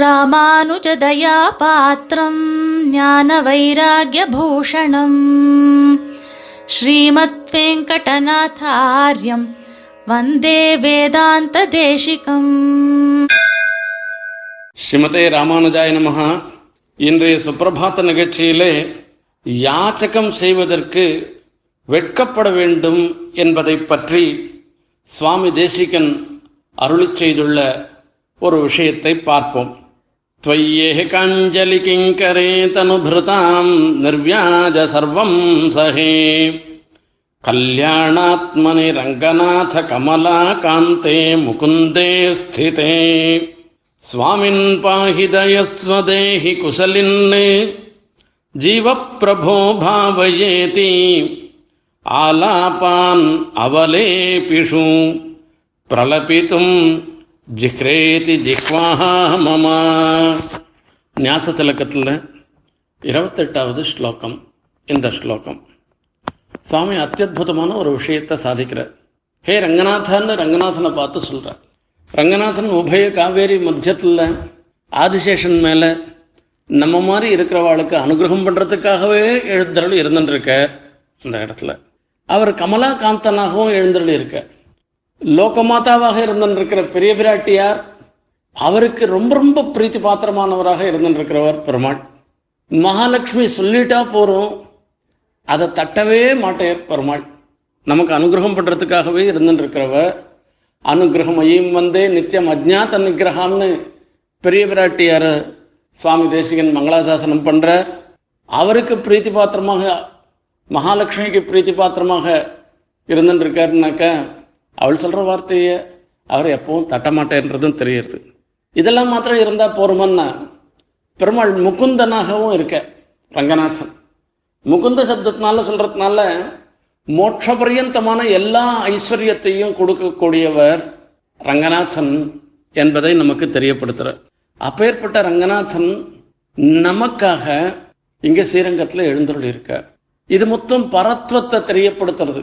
ராமானுஜதயா பாத்திரம் ஞான வைராகியபூஷணம் ஸ்ரீமத் வெங்கடநாதாரியம் வந்தே வேதாந்த தேசிகம் ஸ்ரீமதே ராமானுஜாய நமஹா இன்றைய சுப்பிரபாத நிகழ்ச்சியிலே யாச்சகம் செய்வதற்கு வெட்கப்பட வேண்டும் என்பதை பற்றி சுவாமி தேசிகன் அருளி செய்துள்ள ஒரு விஷயத்தை பார்ப்போம். त्वय्येकाञ्जलि किङ्करे तनुभृताम् निर्व्याज सर्वम् सहे कल्याणात्मनि रङ्गनाथ कमलाकान्ते मुकुन्दे स्थिते स्वामिन् पाहि दयस्वदेहि कुशलिन् जीवप्रभो भावयेति आलापान् अवलेपिषु प्रलपितुम् ஜிக்ரேதி ஜிக்வாஹா மமா. ஞாச திலக்கத்தில் இருபத்தெட்டாவது ஸ்லோகம் இந்த ஸ்லோகம். சுவாமி அத்தியுதமான ஒரு விஷயத்தை சாதிக்கிறார். ஹே ரங்கநாதன்னு ரங்கநாதனை பார்த்து சொல்கிறார் ரங்கநாதன் உபய காவேரி மத்தியத்தில் ஆதிசேஷன் மேல நம்ம மாதிரி இருக்கிறவாளுக்கு அனுகிரகம் பண்றதுக்காகவே எழுந்தருள் இருந்துருக்க அந்த இடத்துல. அவர் கமலா காந்தனாகவும் எழுந்தருள் இருக்கார். லோகமாதாவாக இருந்திருக்கிற பெரிய பிராட்டியார் அவருக்கு ரொம்ப ரொம்ப பிரீத்தி பாத்திரமானவராக இருந்திருக்கிறவர் பெருமாள். மகாலட்சுமி சொல்லிட்டா போறோம் அதை தட்டவே மாட்டேர் பெருமாள். நமக்கு அனுகிரகம் பண்றதுக்காகவே இருந்திருக்கிறவர். அனுகிரகமையும் வந்தே நித்தியம் அஜ்ஞாத நிகிரகம்னு பெரிய பிராட்டியார் சுவாமி தேசிகன் மங்களாசாசனம் பண்றார். அவருக்கு பிரீத்தி பாத்திரமாக மகாலட்சுமிக்கு பிரீத்தி பாத்திரமாக இருந்துருக்காருனாக்க அவள் சொல்ற வார்த்தையை அவர் எப்பவும் தட்டமாட்டேன்றதும் தெரியுது. இதெல்லாம் மாத்திரம் இருந்தா போருமன்னா பெருமாள் முகுந்தனாகவும் இருக்க ரங்கநாதன். முகுந்த சப்தத்தினால சொல்றதுனால மோட்ச பரியந்தமான எல்லா ஐஸ்வர்யத்தையும் கொடுக்கக்கூடியவர் ரங்கநாதன் என்பதை நமக்கு தெரியப்படுத்துறார். அப்பேற்பட்ட ரங்கநாதன் நமக்காக இங்க ஸ்ரீரங்கத்துல எழுந்துள்ள இருக்கார் இது மொத்தம் பரத்வத்தை தெரியப்படுத்துறது.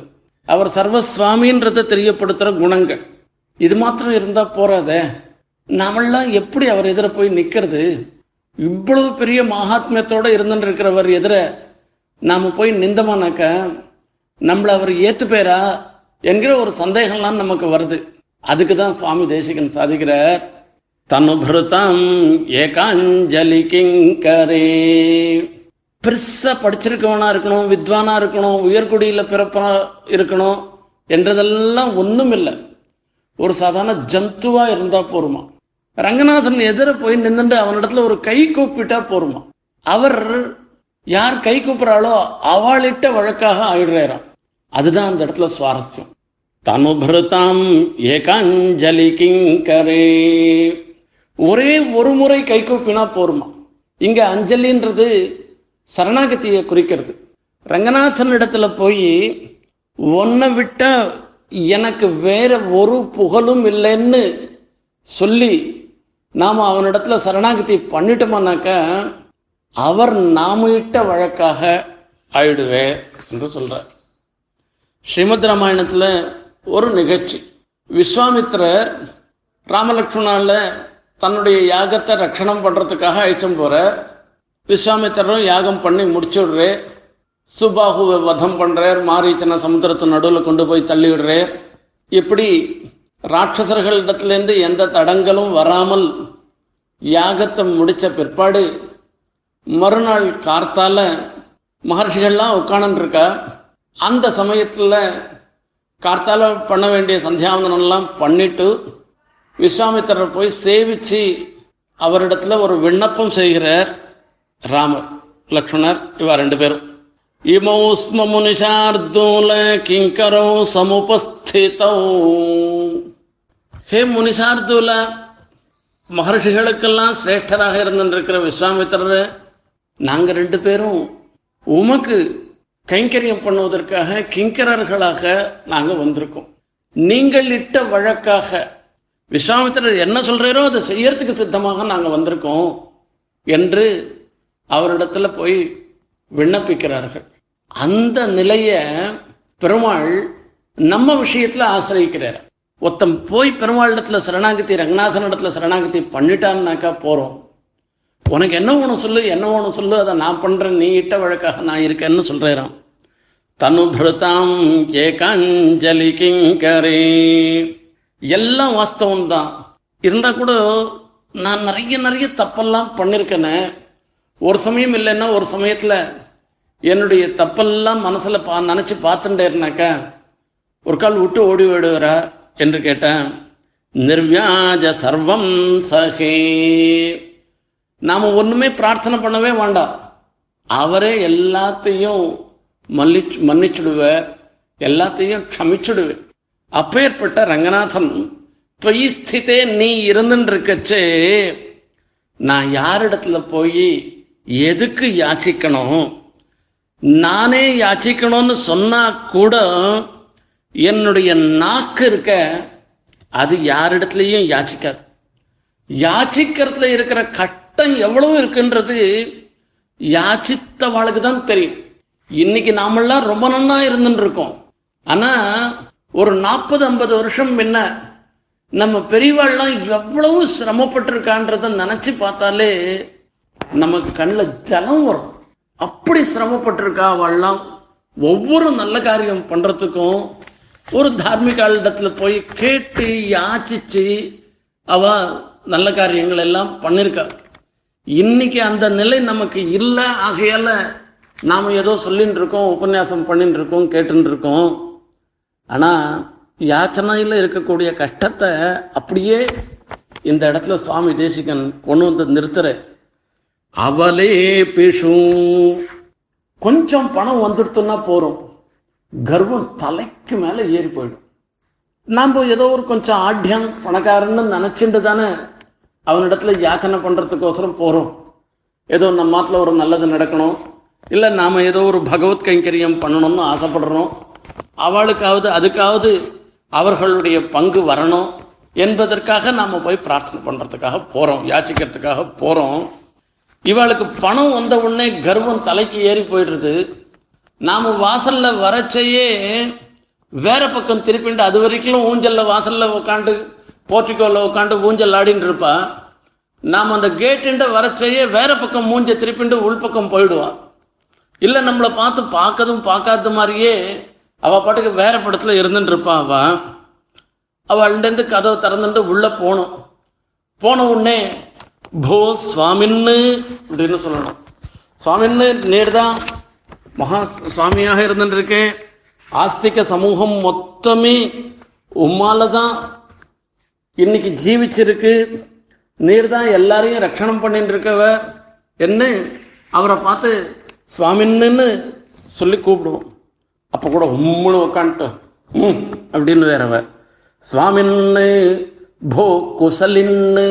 அவர் சர்வஸ்வாமின்றதை தெரியப்படுத்துகிற குணங்கள். இது மாத்திரம் இருந்தால் போறாதே. நாமெல்லாம் எப்படி அவர் எதிர போய் நிற்கிறது இவ்வளவு பெரிய மகாத்மியத்தோட இருந்துட்டு இருக்கிறவர் எதிர நாம் போய் நிந்தமானாக்க நம்மளை அவர் ஏத்துப்பேரா என்கிற ஒரு சந்தேகம்லாம் நமக்கு வருது. அதுக்கு தான் சுவாமி தேசிகன் சாதிக்கிறார் தனுபிருத்தம் ஏகாஞ்சலி கிங்கரே. பெருசா படிச்சிருக்கவனா இருக்கணும் வித்வானா இருக்கணும் உயர்குடியில பிறப்பா இருக்கணும் என்றதெல்லாம் ஒண்ணும் இல்லை ஒரு சாதாரண ஜந்துவா இருந்தா போருமா. ரங்கநாதன் எதிர போய் நின்றுட்டு அவனிடத்துல ஒரு கை கூப்பிட்டா போருமா. அவர் யார் கை கூப்பிடறாளோ அவளிட்ட வழக்காக ஆயிடுறாராம். அதுதான் அந்த இடத்துல சுவாரஸ்யம். தனுபிருதாம் ஏகாஞ்சலி கிங்கரே. ஒரே ஒரு முறை கை கூப்பினா போருமா. இங்க அஞ்சலின்றது சரணாகதியை குறிக்கிறது. ரங்கநாதன் இடத்துல போய் ஒன்னை விட்ட எனக்கு வேற ஒரு புகழும் இல்லைன்னு சொல்லி நாம அவனிடத்துல சரணாகதி பண்ணிட்டோமானாக்க அவர் நாம இட்ட வழக்காக ஆயிடுவே என்று சொல்றார். ஸ்ரீமத் ராமாயணத்துல ஒரு நிகழ்ச்சி. விஸ்வாமித்ர ராமலக்ஷ்மணால தன்னுடைய யாகத்தை ரட்சணம் பண்றதுக்காக அழிச்சம் போறார். விஸ்வாமித்திரரும் யாகம் பண்ணி முடிச்சுடுறே. சுபாகுவை வதம் பண்ணுறார் மாரீச்சனை சமுத்திரத்து நடுவில் கொண்டு போய் தள்ளிவிடுறார் இப்படி ராட்சசர்களிடத்துலேருந்து எந்த தடங்களும் வராமல் யாகத்தை முடித்த பிற்பாடு மறுநாள் கார்த்தால மகர்ஷிகள்லாம் உட்காந்துருக்கா அந்த சமயத்தில் கார்த்தால பண்ண வேண்டிய சந்தியாவந்தனம்லாம் பண்ணிட்டு விஸ்வாமித்திரர் போய் சேவிச்சு அவரிடத்துல ஒரு விண்ணப்பம் செய்கிறார். ராமர் லக்ஷ்மணர் இவா ரெண்டு பேரும். இமௌ ஸ்ம முனிஷார்தூல கிங்கரோ சமுபஸ்திதௌ. ஹே முனிஷார்தூல மகர்ஷிகளுக்கெல்லாம் சிரேஷ்டராக இருந்திருக்கிற விஸ்வாமித்திரர் நாங்கள் ரெண்டு பேரும் உமக்கு கைங்கரியம் பண்ணுவதற்காக கிங்கரர்களாக நாங்கள் வந்திருக்கோம். நீங்கள் இட்ட வழக்காக விஸ்வாமித்திரர் என்ன சொல்றாரோ அதை செய்யறதுக்கு சித்தமாக நாங்கள் வந்திருக்கோம் என்று அவரிடத்துல போய் விண்ணப்பிக்கிறார்கள். அந்த நிலைய பெருமாள் நம்ம விஷயத்துல ஆசிரியிக்கிறார். ஒருத்தன் போய் பெருமாள் இடத்துல சரணாகதி ரங்கநாதன் இடத்துல சரணாகதி பண்ணிட்டான்னாக்கா போறோம். உனக்கு என்ன ஒன்று சொல்லு என்ன ஒன்று சொல்லு அதை நான் பண்றேன் நீ இட்ட வழக்காக நான் இருக்கேன்னு சொல்றேன் தனுபிருதாம் ஏகாஞ்சலி கிங்கரே. எல்லாம் வாஸ்தவம் தான் இருந்தா கூட நான் நிறைய நிறைய தப்பெல்லாம் பண்ணிருக்கேனே. ஒரு சமயம் இல்லைன்னா ஒரு சமயத்துல என்னுடைய தப்பெல்லாம் மனசுல பா நினைச்சு பார்த்துட்டேருனாக்கா ஒரு கால் விட்டு ஓடி ஓடுவரா என்று கேட்டேன். நிர்வியாஜ சர்வம் சகே. நாம ஒண்ணுமே பிரார்த்தனை பண்ணவே வேண்டாம். அவரே எல்லாத்தையும் மன்னிச்சு மன்னிச்சுடுவார். எல்லாத்தையும் க்ஷமிச்சுடுவேன் அப்பேற்பட்ட ரங்கநாதன் துவயிஸ்திதே நீ இருந்துன்னு இருக்கச்சே நான் யாரிடத்துல போய் எதுக்கு யாச்சிக்கணும்? நானே யாச்சிக்கணும்னு சொன்னா கூட என்னுடைய நாக்கு இருக்க அது யாரிடத்துலயும் யாச்சிக்காது. யாச்சிக்கிறதுல இருக்கிற கட்டம் எவ்வளவு இருக்குன்றது யாச்சித்தவாளுக்கு தான் தெரியும். இன்னைக்கு நாமெல்லாம் ரொம்ப நன்னா இருந்துட்டு இருக்கோம் ஆனா ஒரு நாற்பது ஐம்பது வருஷம் முன்ன நம்ம பெரியவாள்லாம் எவ்வளவு சிரமப்பட்டிருக்கான்றத நினைச்சு பார்த்தாலே நமக்கு கண்ணில் ஜலம் வரும். அப்படி சிரமப்பட்டிருக்கா அவள்லாம்? ஒவ்வொரு நல்ல காரியம் பண்றதுக்கும் ஒரு தார்மிக இடத்துல போய் கேட்டு யாச்சிச்சு அவ நல்ல காரியங்கள் எல்லாம் பண்ணிருக்கா. இன்னைக்கு அந்த நிலை நமக்கு இல்லை ஆகையால நாம ஏதோ சொல்லின்னு இருக்கோம் உபன்யாசம் பண்ணிட்டு இருக்கோம் கேட்டுன்னு இருக்கோம் ஆனா யாச்சனையில இருக்கக்கூடிய கஷ்டத்தை அப்படியே இந்த இடத்துல சுவாமி தேசிகன் கொண்டு வந்து நிறுத்துற அவலே பேசும் கொஞ்சம் பணம் வந்துடுத்துன்னா போறோம். கர்வம் தலைக்கு மேல ஏறி போயிடும். நாம ஏதோ ஒரு கொஞ்சம் ஆட்யம் பணக்காரன்னு நினைச்சுட்டு தானே அவனிடத்துல யாச்சனை பண்றதுக்கோசரம் போறோம். ஏதோ நம்ம மாட்டில் ஒரு நல்லது நடக்கணும். இல்ல நாம ஏதோ ஒரு பகவத் கைங்கரியம் பண்ணணும்னு ஆசைப்படுறோம். அவளுக்காவது அதுக்காவது அவர்களுடைய பங்கு வரணும் என்பதற்காக நாம போய் பிரார்த்தனை பண்றதுக்காக போறோம் யாச்சிக்கிறதுக்காக போறோம். இவளுக்கு பணம் வந்த உடனே கர்வம் தலைக்கு ஏறி போயிடுறது. நாம வாசல்ல வரச்சையே வேற பக்கம் திருப்பிண்டு அது வரைக்கும் ஊஞ்சல்ல வாசல்ல உட்காந்து போர்ட்டிகோல உட்காந்து ஊஞ்சல் ஆடின்னு இருப்பா. நாம் அந்த கேட்டுண்ட வரச்சையே வேற பக்கம் மூஞ்ச திருப்பிண்டு உள்பக்கம் போயிடுவா. இல்ல நம்மளை பார்த்து பார்க்கதும் பார்க்காத மாதிரியே அவ பாட்டுக்கு வேற படத்துல இருந்துட்டு இருப்பா அவ. அவள்கிட்ட கதவை திறந்துட்டு உள்ள போனோம் போன உடனே போ சுவாமின்னு அப்படின்னு சொல்லணும். சுவாமின்னு நேர்தான் மகா சுவாமியாக இருந்துருக்கேன். இருக்கேன் ஆஸ்திக சமூகம் மொத்தமே உம்மால தான் இன்னைக்கு ஜீவிச்சிருக்கு. நீர் தான் எல்லாரையும் ரட்சணம் பண்ணிட்டு இருக்கவ என்ன? அவரை பார்த்து சுவாமின்னு சொல்லி கூப்பிடுவோம். அப்ப கூட உம்முன்னு உட்காந்துட்டு ம் அப்படின்னு வேறவ. சுவாமின்னு போ குசலின்னு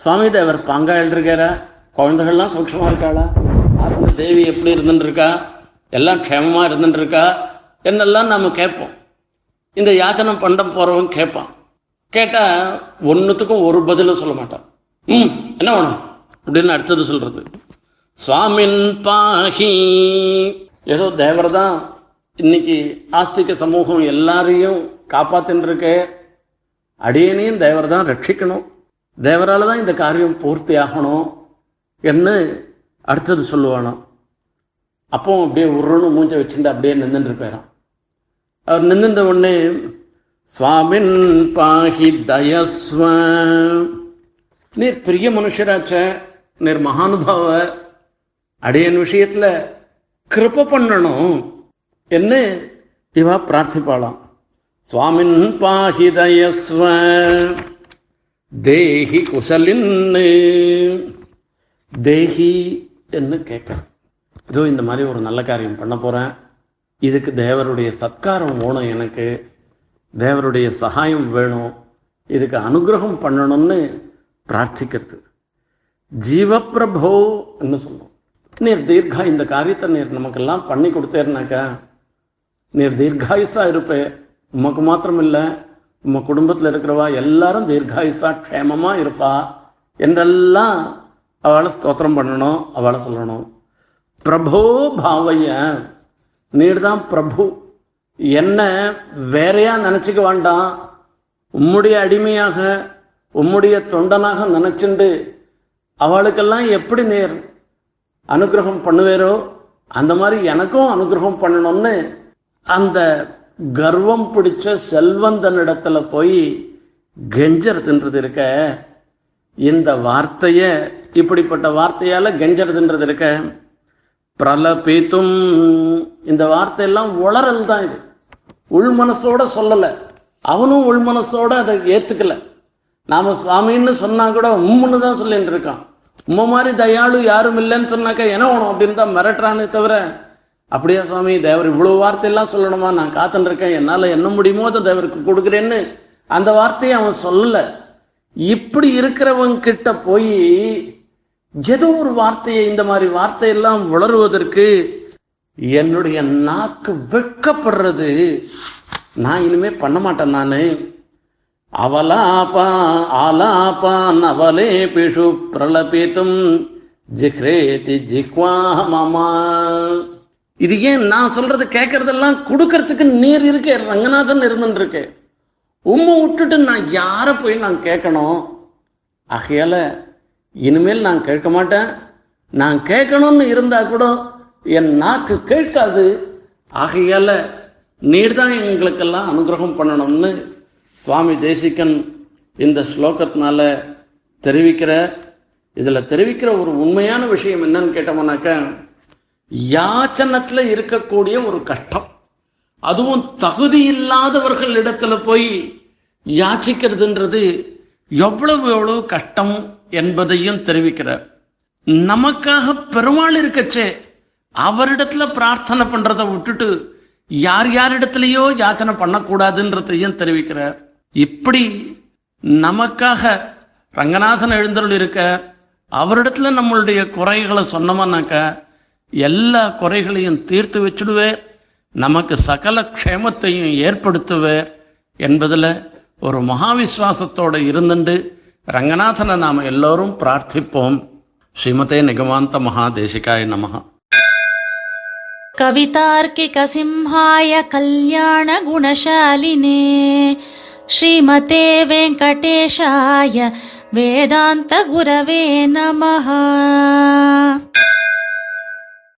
சுவாமி தேவர் பாங்காயில் எழுதிருக்காரா குழந்தைகள்லாம் சௌட்சமா இருக்காளா? ஆத்ம தேவி எப்படி இருந்துட்டு இருக்கா எல்லாம் க்ஷேமமா இருந்துட்டு இருக்கா என்னெல்லாம் நாம கேட்போம். இந்த யாச்சனை பண்ண போறவங்க கேட்பான். கேட்டா ஒன்னுத்துக்கும் ஒரு பதிலும் சொல்ல மாட்டான். ம் என்ன வேணும்? அப்படின்னு அடுத்தது சொல்றது. சுவாமின் பாஹி ஏதோ தேவர் தான் இன்னைக்கு ஆஸ்திக சமூகம் எல்லாரையும் காப்பாத்தின்னு இருக்க அடியனையும் தேவர் தான் ரட்சிக்கணும். தேவரால தான் இந்த காரியம் பூர்த்தி ஆகணும் என்று அடுத்தது சொல்லுவானாம். அப்போ அப்படியே உருன்னு மூஞ்ச வச்சுட்டு அப்படியே நின்றுட்டு இருப்பாராம். அவர் நின்றுட்ட உடனே சுவாமின் பாஹி தயஸ்வ. நீர் பெரிய மனுஷராச்ச நீர் மகானுபாவ அடையன் விஷயத்துல கிருப பண்ணணும் என்ன இவா பிரார்த்திப்பாளாம். சுவாமின் பாஹிதயஸ்வ தேஹி குசலின்னு. தேஹி என்று கேட்கறது இதோ இந்த மாதிரி ஒரு நல்ல காரியம் பண்ண போறேன். இதுக்கு தேவருடைய சத்காரம் வேணும் எனக்கு. தேவருடைய சகாயம் வேணும். இதுக்கு அனுகிரகம் பண்ணணும்னு பிரார்த்திக்கிறது. ஜீவப்பிரபோ என்ன சொல்லும் நீர் தீர்க்கா இந்த காரியத்தை நீர் நமக்கெல்லாம் பண்ணி கொடுத்தேருனாக்கா நீர் தீர்காயுசா இருப்பே. உமக்கு மாத்திரம் இல்லை நம்ம குடும்பத்தில் இருக்கிறவா எல்லாரும் தீர்காயுசா க்ஷேமமா இருப்பா என்றெல்லாம் அவளை ஸ்தோத்திரம் பண்ணணும் அவளை சொல்லணும். பிரபோ பாவைய நீர் தான் பிரபு. என்ன வேறையா நினைச்சுக்க வேண்டாம். உம்முடைய அடிமையாக உம்முடைய தொண்டனாக நினைச்சுண்டு அவளுக்கெல்லாம் எப்படி நேர் அனுகிரகம் பண்ணுவேரோ அந்த மாதிரி எனக்கும் அனுகிரகம் பண்ணணும்னு அந்த கர்வம் பிடிச்ச செல்வந்தனிடத்துல போய் கெஞ்சறதுன்றது இருக்க? இந்த வார்த்தைய இப்படிப்பட்ட வார்த்தையால கெஞ்சறதுன்றது இருக்க? பிரலபீத்தும். இந்த வார்த்தையெல்லாம் உளறல் தான் இது. உள் மனசோட சொல்லல. அவனும் உள் மனசோட அதை ஏத்துக்கல. நாம சுவாமின்னு சொன்னா கூட உம்முன்னு தான் சொல்லிட்டு இருக்கான். உம்ம மாதிரி தயாளு யாரும் இல்லைன்னு சொன்னாக்கா என்ன வேணும் அப்படின்னு தான் மிரட்டுறானே தவிர அப்படியா சுவாமி? தேவர் இவ்வளவு வார்த்தையெல்லாம் சொல்லணுமா? நான் காத்துன்னு இருக்கேன் என்னால என்ன முடியுமோ அதை தேவருக்கு கொடுக்குறேன்னு அந்த வார்த்தையை அவன் சொல்லல. இப்படி இருக்கிறவங்க கிட்ட போய் ஏதோ ஒரு வார்த்தையை இந்த மாதிரி வார்த்தையெல்லாம் வளருவதற்கு என்னுடைய நாக்கு வெட்கப்படுறது. நான் இனிமே பண்ண மாட்டேன் நானு. அவலாபா ஆலாபான் அவலே பிஷு பிரலபித்தும் ஜிஹ்ரேதி ஜிஹ்வா மாமா. இது ஏன் நான் சொல்றது கேட்கறதெல்லாம் கொடுக்கறதுக்கு நீர் இருக்கே ரங்கநாதன் இருந்துட்டு இருக்கு உம்மை விட்டுட்டு நான் யாரை போய் நான் கேட்கணும்? ஆகையால இனிமேல் நான் கேட்க மாட்டேன். நான் கேட்கணும்னு இருந்தா கூட என் நாக்கு கேட்காது. ஆகையால நீர் தான் எங்களுக்கெல்லாம் அனுகிரகம் பண்ணணும்னு சுவாமி தேசிகன் இந்த ஸ்லோகத்தினால தெரிவிக்கிற இதுல தெரிவிக்கிற ஒரு உண்மையான விஷயம் என்னன்னு கேட்டோம்னாக்க யாச்சனத்துல இருக்கக்கூடிய ஒரு கஷ்டம். அதுவும் தகுதி இல்லாதவர்கள் இடத்துல போய் யாச்சிக்கிறதுன்றது எவ்வளவு எவ்வளவு கஷ்டம் என்பதையும் தெரிவிக்கிறார். நமக்காக பெருமாள் இருக்கச்சே அவரிடத்துல பிரார்த்தனை பண்றதை விட்டுட்டு யார் யாரிடத்திலேயோ யாச்சனை பண்ணக்கூடாதுன்றதையும் தெரிவிக்கிறார். இப்படி நமக்காக ரங்கநாதன் எழுந்தருள் இருக்க அவரிடத்துல நம்மளுடைய குறைகளை சொன்னோம்னாக்கா எல்லா குறைகளையும் தீர்த்து வச்சுடுவேர் நமக்கு சகல க்ஷேமத்தையும் ஏற்படுத்துவேர் என்பதுல ஒரு மகாவிஸ்வாசத்தோட இருந்துண்டு ரங்கநாதனை நாம எல்லோரும் பிரார்த்திப்போம் ஸ்ரீமதே நிகமாந்த மகாதேசிகாய நமஹ कवितार्किकसिंहाय कल्याणगुणशालिने श्रीमते वेङ्कटेशाय वेदान्तगुरवे नमः